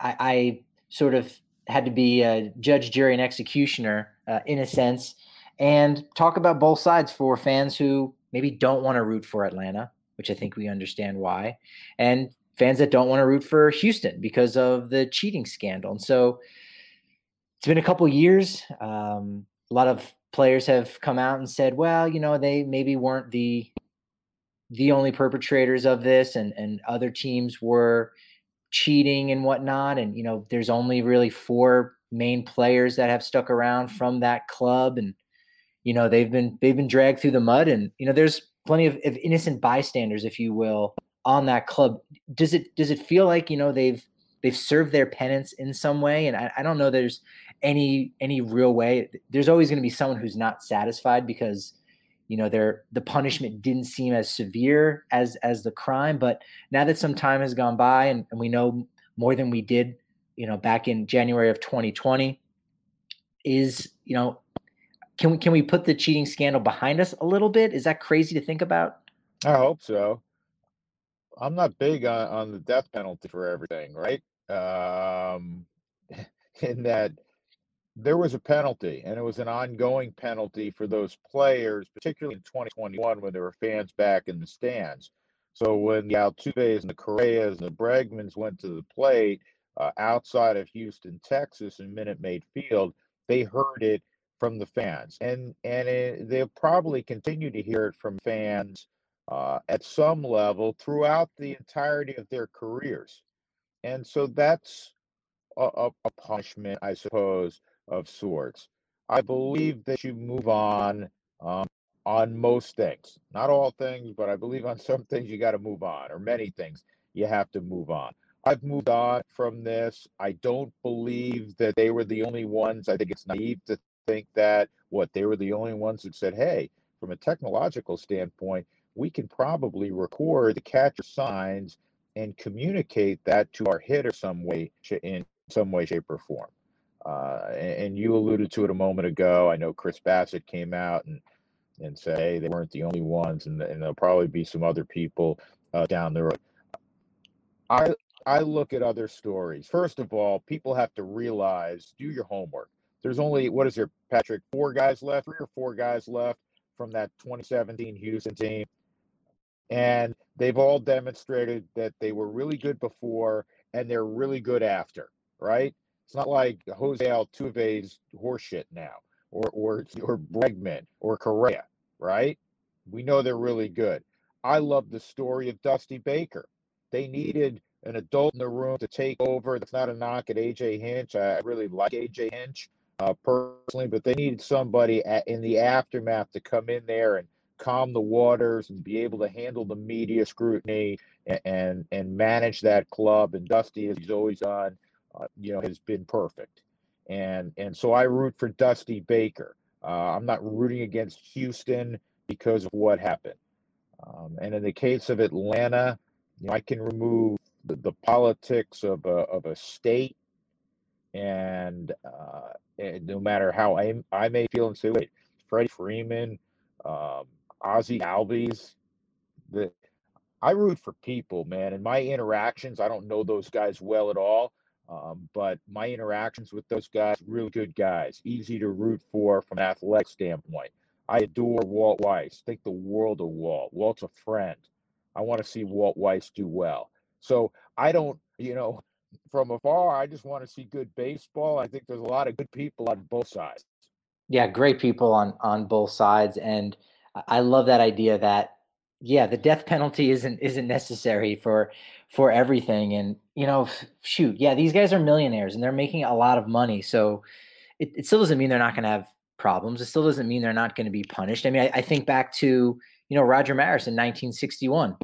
I, I sort of had to be a judge, jury, and executioner uh, in a sense, and talk about both sides for fans who maybe don't want to root for Atlanta, which I think we understand why, and fans that don't want to root for Houston because of the cheating scandal. And so it's been a couple years. Um, a lot of players have come out and said, well, you know, they maybe weren't the the only perpetrators of this and and other teams were cheating and whatnot. And, you know, there's only really four main players that have stuck around mm-hmm. from that club. And, you know, they've been, they've been dragged through the mud and, you know, there's plenty of, of innocent bystanders, if you will, on that club. Does it, does it feel like, you know, they've, they've served their penance in some way. And I, I don't know there's any, any real way. There's always going to be someone who's not satisfied because, you know there the punishment didn't seem as severe as as the crime but now that some time has gone by and, and we know more than we did you know back in january of 2020 is you know can we can we put the cheating scandal behind us a little bit? Is that crazy to think about? I hope so. I'm not big on, on the death penalty for everything right? Um <laughs> in that there was a penalty, and it was an ongoing penalty for those players, particularly in 2021 when there were fans back in the stands. So when the Altuves and the Correas and the Bregmans went to the plate uh, outside of Houston, Texas, in Minute Maid Field, they heard it from the fans, and and it, they'll probably continue to hear it from fans uh, at some level throughout the entirety of their careers, and so that's a, a punishment, I suppose, of sorts. I believe that you move on um, on most things, not all things, but I believe on some things you got to move on, or many things you have to move on. I've moved on from this. I don't believe that they were the only ones. I think it's naive to think that what they were the only ones that said, "Hey, from a technological standpoint, we can probably record the catcher signs and communicate that to our hitter some way in some way, shape, or form." Uh, and, and, you alluded to it a moment ago. I know Chris Bassitt came out and and "Hey, they weren't the only ones, and, and there'll probably be some other people uh, down the road." I I look at other stories. First of all, people have to realize, do your homework. There's only what is there, Patrick? Four guys left, three or four guys left from that 2017 Houston team, and they've all demonstrated that they were really good before and they're really good after. Right? It's not like Jose Altuve's horseshit now, or or or Bregman or Correa, right? We know they're really good. I love the story of Dusty Baker. They needed an adult in the room to take over. That's not a knock at AJ Hinch. I really like AJ Hinch uh, personally, but they needed somebody at, in the aftermath to come in there and calm the waters and be able to handle the media scrutiny and and, and manage that club. And Dusty, as he's always done, uh, you know, has been perfect. and and so I root for Dusty Baker. Uh, I'm not rooting against Houston because of what happened. Um, and in the case of Atlanta, you know, I can remove the, the politics of a, of a state, and, uh, and no matter how I, I may feel and say, wait, Freddie Freeman, um, Ozzie Albies, the I root for people, man. And my interactions, I don't know those guys well at all, um, but my interactions with those guys, really good guys, easy to root for from an athletic standpoint. I adore Walt Weiss. Think the world of Walt. Walt's a friend. I want to see Walt Weiss do well. So I don't, you know, <laughs> from afar, I just want to see good baseball. I think there's a lot of good people on both sides. Yeah, great people on on both sides, and I love that idea that yeah, the death penalty isn't isn't necessary for for everything. And you know, shoot, yeah, these guys are millionaires and they're making a lot of money. So it, it still doesn't mean they're not going to have problems. It still doesn't mean they're not going to be punished. I mean, I, I, think back to you know Roger Maris in 1961,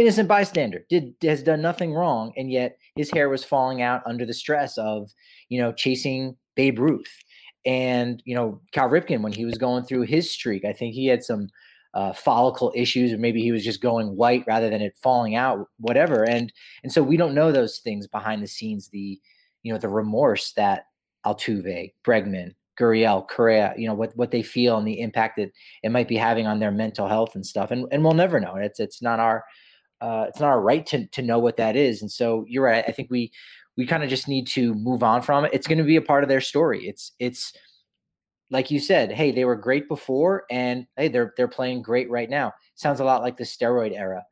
innocent bystander, did has done nothing wrong, and yet his hair was falling out under the stress of you know chasing Babe Ruth. And you know Cal Ripken when he was going through his streak, I think he had some uh, follicle issues, or maybe he was just going white rather than it falling out, whatever. And and so we don't know those things behind the scenes. The you know the remorse that Altuve, Bregman, Gurriel, Correa, you know what what they feel and the impact that it might be having on their mental health and stuff. And and we'll never know. It's it's not our uh, it's not our right to to know what that is. And so you're right. I think we we kind of just need to move on from it. It's going to be a part of their story. It's it's like you said, hey, they were great before, and hey, they're they're playing great right now. Sounds a lot like the steroid era.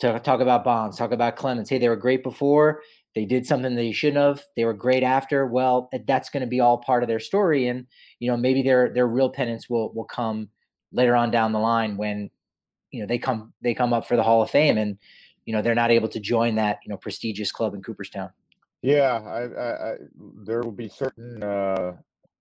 To talk about Bonds, talk about Clemens. Hey, they were great before. They did something they shouldn't have. They were great after. Well, that's going to be all part of their story, and you know maybe their their real penance will will come later on down the line when you know they come they come up for the Hall of Fame, and you know they're not able to join that you know prestigious club in Cooperstown. Yeah, I, I, I there will be certain uh,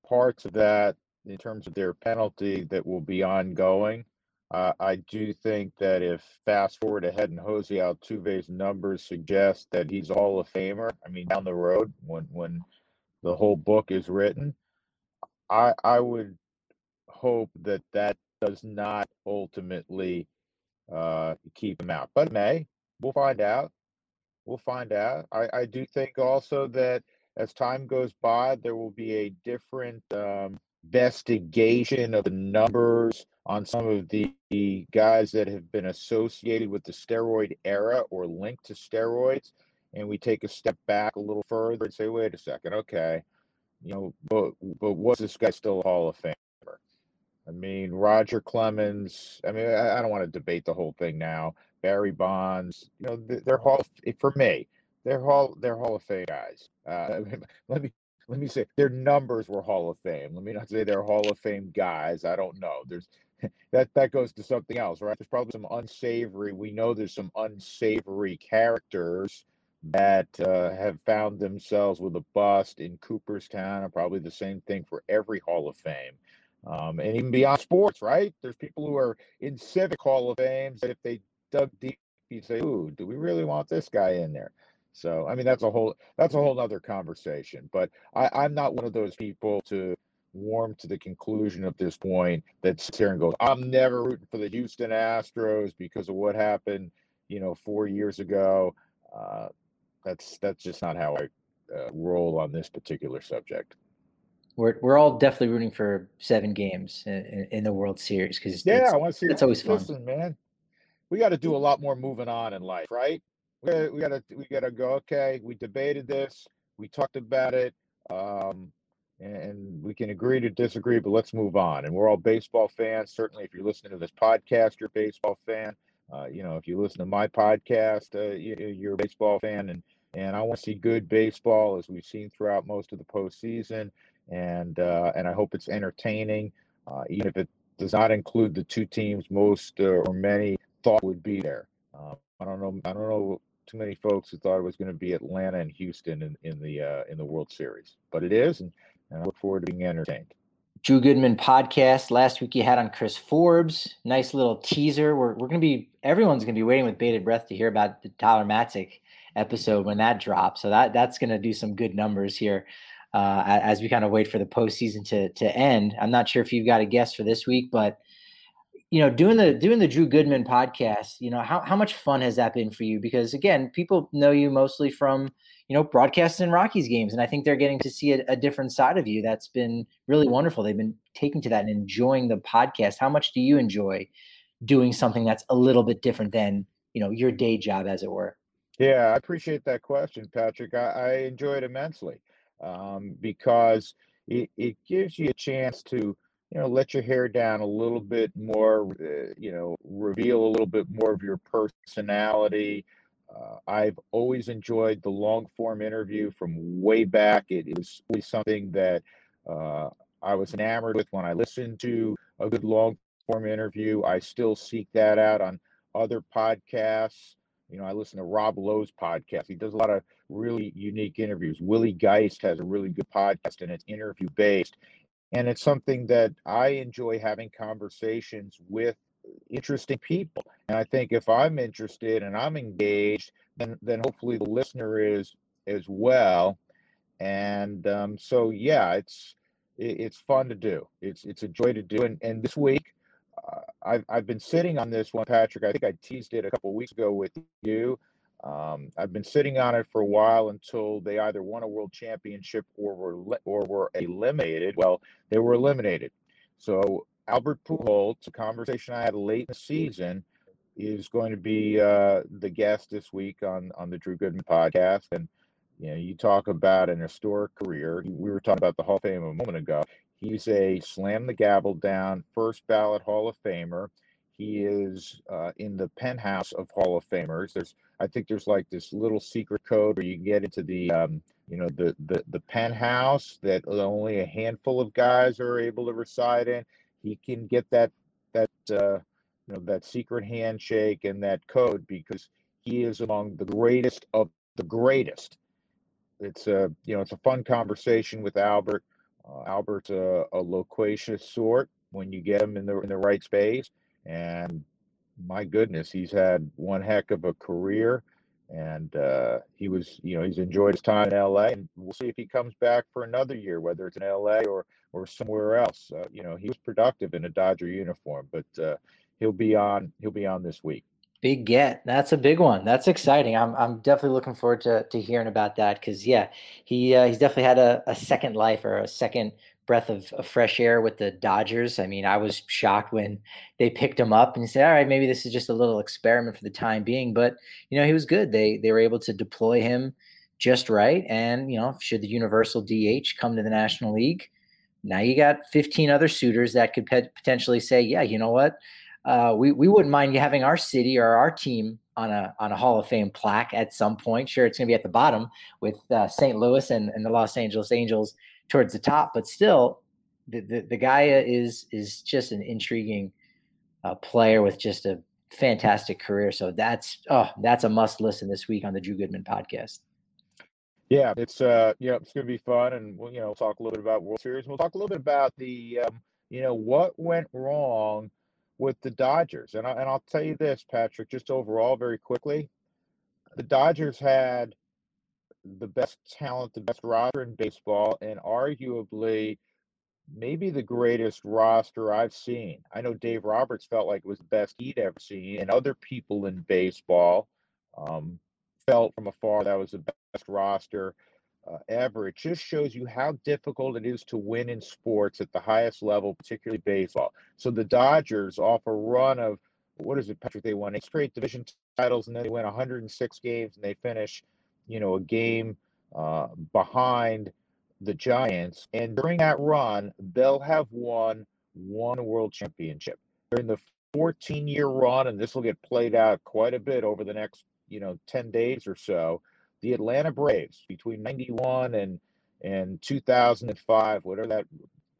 parts of that in terms of their penalty that will be ongoing. Uh, I do think that if fast forward ahead and Jose Altuve's numbers suggest that he's all a Famer, I mean down the road when when the whole book is written, I I would hope that that does not ultimately uh, keep him out, but may. We'll find out. We'll find out. I, I do think also that as time goes by, there will be a different um, investigation of the numbers on some of the, guys that have been associated with the steroid era or linked to steroids. And we take a step back a little further and say, wait a second, okay, you know, but but was this guy still a Hall of Famer? I mean, Roger Clemens. I mean, I, I don't want to debate the whole thing now. Barry Bonds, you know, they're Hall for me. They're Hall. They're Hall of Fame guys. Uh, <laughs> let me let me say their numbers were Hall of Fame. Let me not say they're Hall of Fame guys. I don't know. There's <laughs> that that goes to something else, right? There's probably some unsavory. We know there's some unsavory characters that uh, have found themselves with a bust in Cooperstown, and probably the same thing for every Hall of Fame. Um, and even beyond sports, right? There's people who are in civic Hall of Fames that if they dug deep, you'd say, "Ooh, do we really want this guy in there?" So I mean that's a whole that's a whole other conversation. But I, I'm not one of those people to warm to the conclusion at this point that sits here and goes, I'm never rooting for the Houston Astros because of what happened, you know, four years ago. Uh, that's that's just not how I uh, roll on this particular subject. We're we're all definitely rooting for seven games in, in the World Series because yeah, I want to see. It's always fun. Listen, man, we got to do a lot more moving on in life, right? We gotta we gotta go. Okay, we debated this, we talked about it, um, and we can agree to disagree, but let's move on. And we're all baseball fans. Certainly, if you're listening to this podcast, you're a baseball fan. Uh, you know, if you listen to my podcast, uh, you, are a baseball fan, and and I want to see good baseball as we've seen throughout most of the postseason, and uh, and I hope it's entertaining, uh, even if it does not include the two teams most uh, or many thought would be there. Uh, I don't know. I don't know too many folks who thought it was going to be Atlanta and Houston in, in the uh, in the World Series, but it is, and, and I look forward to being entertained. Drew Goodman podcast. Last week you had on Chris Forbes. Nice little teaser. We're, we're going to be, everyone's going to be waiting with bated breath to hear about the Tyler Matzek episode when that drops. So that that's going to do some good numbers here uh, as we kind of wait for the postseason to to end. I'm not sure if you've got a guest for this week, but you know, doing the doing the Drew Goodman podcast, you know, how how much fun has that been for you? Because again, people know you mostly from you know broadcasting Rockies games, and I think they're getting to see a, a different side of you. That's been really wonderful. They've been taking to that and enjoying the podcast. How much do you enjoy doing something that's a little bit different than you know your day job, as it were? Yeah, I appreciate that question, Patrick. I, I enjoy it immensely um, because it, it gives you a chance to, you know, let your hair down a little bit more, uh, you know, reveal a little bit more of your personality. Uh, I've always enjoyed the long form interview from way back. It, always something that uh, I was enamored with when I listened to a good long form interview. I still seek that out on other podcasts. You know, I listen to Rob Lowe's podcast. He does a lot of really unique interviews. Willie Geist has a really good podcast and it's interview based. And it's something that I enjoy having conversations with interesting people. And I think if I'm interested and I'm engaged, then then hopefully the listener is as well. And um, so yeah, it's it, it's fun to do. It's it's a joy to do. And and this week uh, I've, I've been sitting on this one, Patrick. I think I teased it a couple weeks ago with you. Um, I've been sitting on it for a while until they either won a world championship or were or were eliminated. Well, they were eliminated. So Albert Pujols, a conversation I had late in the season, is going to be uh, the guest this week on on the Drew Goodman podcast. And you know, you talk about an historic career. We were talking about the Hall of Fame a moment ago. He's a slam the gavel down first ballot Hall of Famer. He is uh, in the penthouse of Hall of Famers. There's, I think, there's like this little secret code where you can get into the, um, you know, the the the penthouse that only a handful of guys are able to reside in. He can get that that uh, you know that secret handshake and that code because he is among the greatest of the greatest. It's a you know it's a fun conversation with Albert. Uh, Albert's a, a, loquacious sort when you get him in the in the right space, and my goodness, he's had one heck of a career, and uh, he was you know he's enjoyed his time in L.A. and we'll see if he comes back for another year, whether it's in L.A. or or somewhere else. Uh, you know he was productive in a Dodger uniform, but uh, he'll be on he'll be on this week. Big get. That's a big one. That's exciting. I'm I'm definitely looking forward to to hearing about that because yeah, he uh, he's definitely had a, a second life or a second breath of, of, fresh air with the Dodgers. I mean, I was shocked when they picked him up and said, "All right, maybe this is just a little experiment for the time being." But you know, he was good. They they were able to deploy him just right, and you know, should the universal DH come to the National League, now you got 15 other suitors that could pe- potentially say, "Yeah, you know what." uh, we we wouldn't mind having our city or our team on a on a Hall of Fame plaque at some point. Sure, it's going to be at the bottom with uh, St. Louis and, and the Los Angeles Angels towards the top, but still, the the, the guy is is just an intriguing uh, player with just a fantastic career. So that's oh that's a must listen this week on the Drew Goodman podcast. Yeah, it's uh yeah it's to be fun, and we'll you know talk a little bit about World Series. We'll talk a little bit about the um, you know what went wrong with the Dodgers. And, I, and I'll tell you this, Patrick, just overall, very quickly, the Dodgers had the best talent, the best roster in baseball, and arguably maybe the greatest roster I've seen. I know Dave Roberts felt like it was the best he'd ever seen, and other people in baseball um, felt from afar that was the best roster uh, ever. It just shows you how difficult it is to win in sports at the highest level, particularly baseball. So the Dodgers, off a run of what is it, Patrick? They won eight straight division titles, and then they win 106 games, and they finish, you know, a game uh, behind the Giants. And during that run, they'll have won one world championship during the 14 year run, and this will get played out quite a bit over the next, you know, 10 days or so the Atlanta Braves between 91 and and 2005, whatever that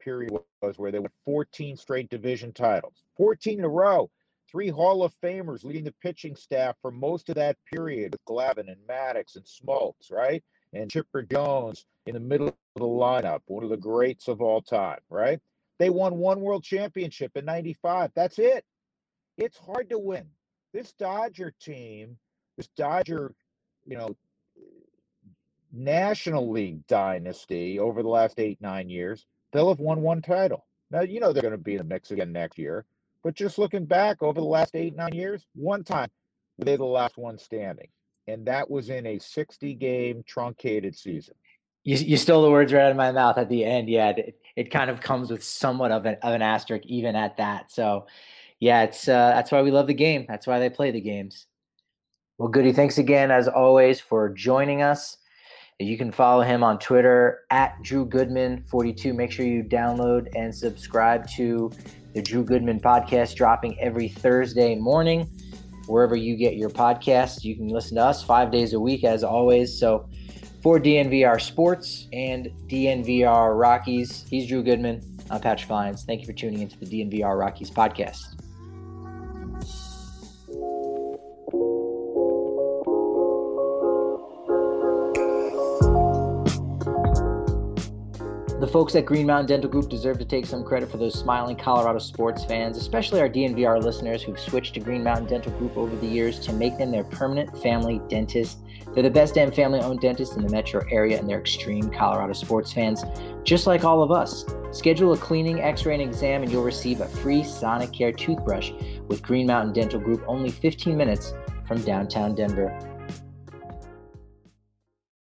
period was, where they won 14 straight division titles, 14 in a row. Three Hall of Famers leading the pitching staff for most of that period with Glavine and Maddux and Smoltz, right? And Chipper Jones in the middle of the lineup, one of the greats of all time, right? They won one world championship in 95. That's it. It's hard to win. This Dodger team, this Dodger, you know, National League dynasty over the last eight, nine years, they'll have won one title. Now, you know they're going to be in the mix again next year. But just looking back over the last eight, nine years, one time they're the last one standing. And that was in a 60 game truncated season. You, you stole the words right out of my mouth at the end. Yeah, it, it kind of comes with somewhat of an, of an asterisk, even at that. So, yeah, it's uh, that's why we love the game. That's why they play the games. Well, Goody, thanks again, as always, for joining us. You can follow him on Twitter at Drew Goodman42. Make sure you download and subscribe to the Drew Goodman podcast, dropping every Thursday morning. Wherever you get your podcasts, you can listen to us five days a week, as always. So, for DNVR Sports and DNVR Rockies, he's Drew Goodman. I'm Patrick Lyons. Thank you for tuning into the DNVR Rockies podcast. Folks at Green Mountain Dental Group deserve to take some credit for those smiling Colorado sports fans, especially our DNVR listeners who've switched to Green Mountain Dental Group over the years to make them their permanent family dentist. They're the best damn family owned dentist in the metro area, and they're extreme Colorado sports fans, just like all of us. Schedule a cleaning, x ray, and exam, and you'll receive a free Sonicare toothbrush with Green Mountain Dental Group only 15 minutes from downtown Denver.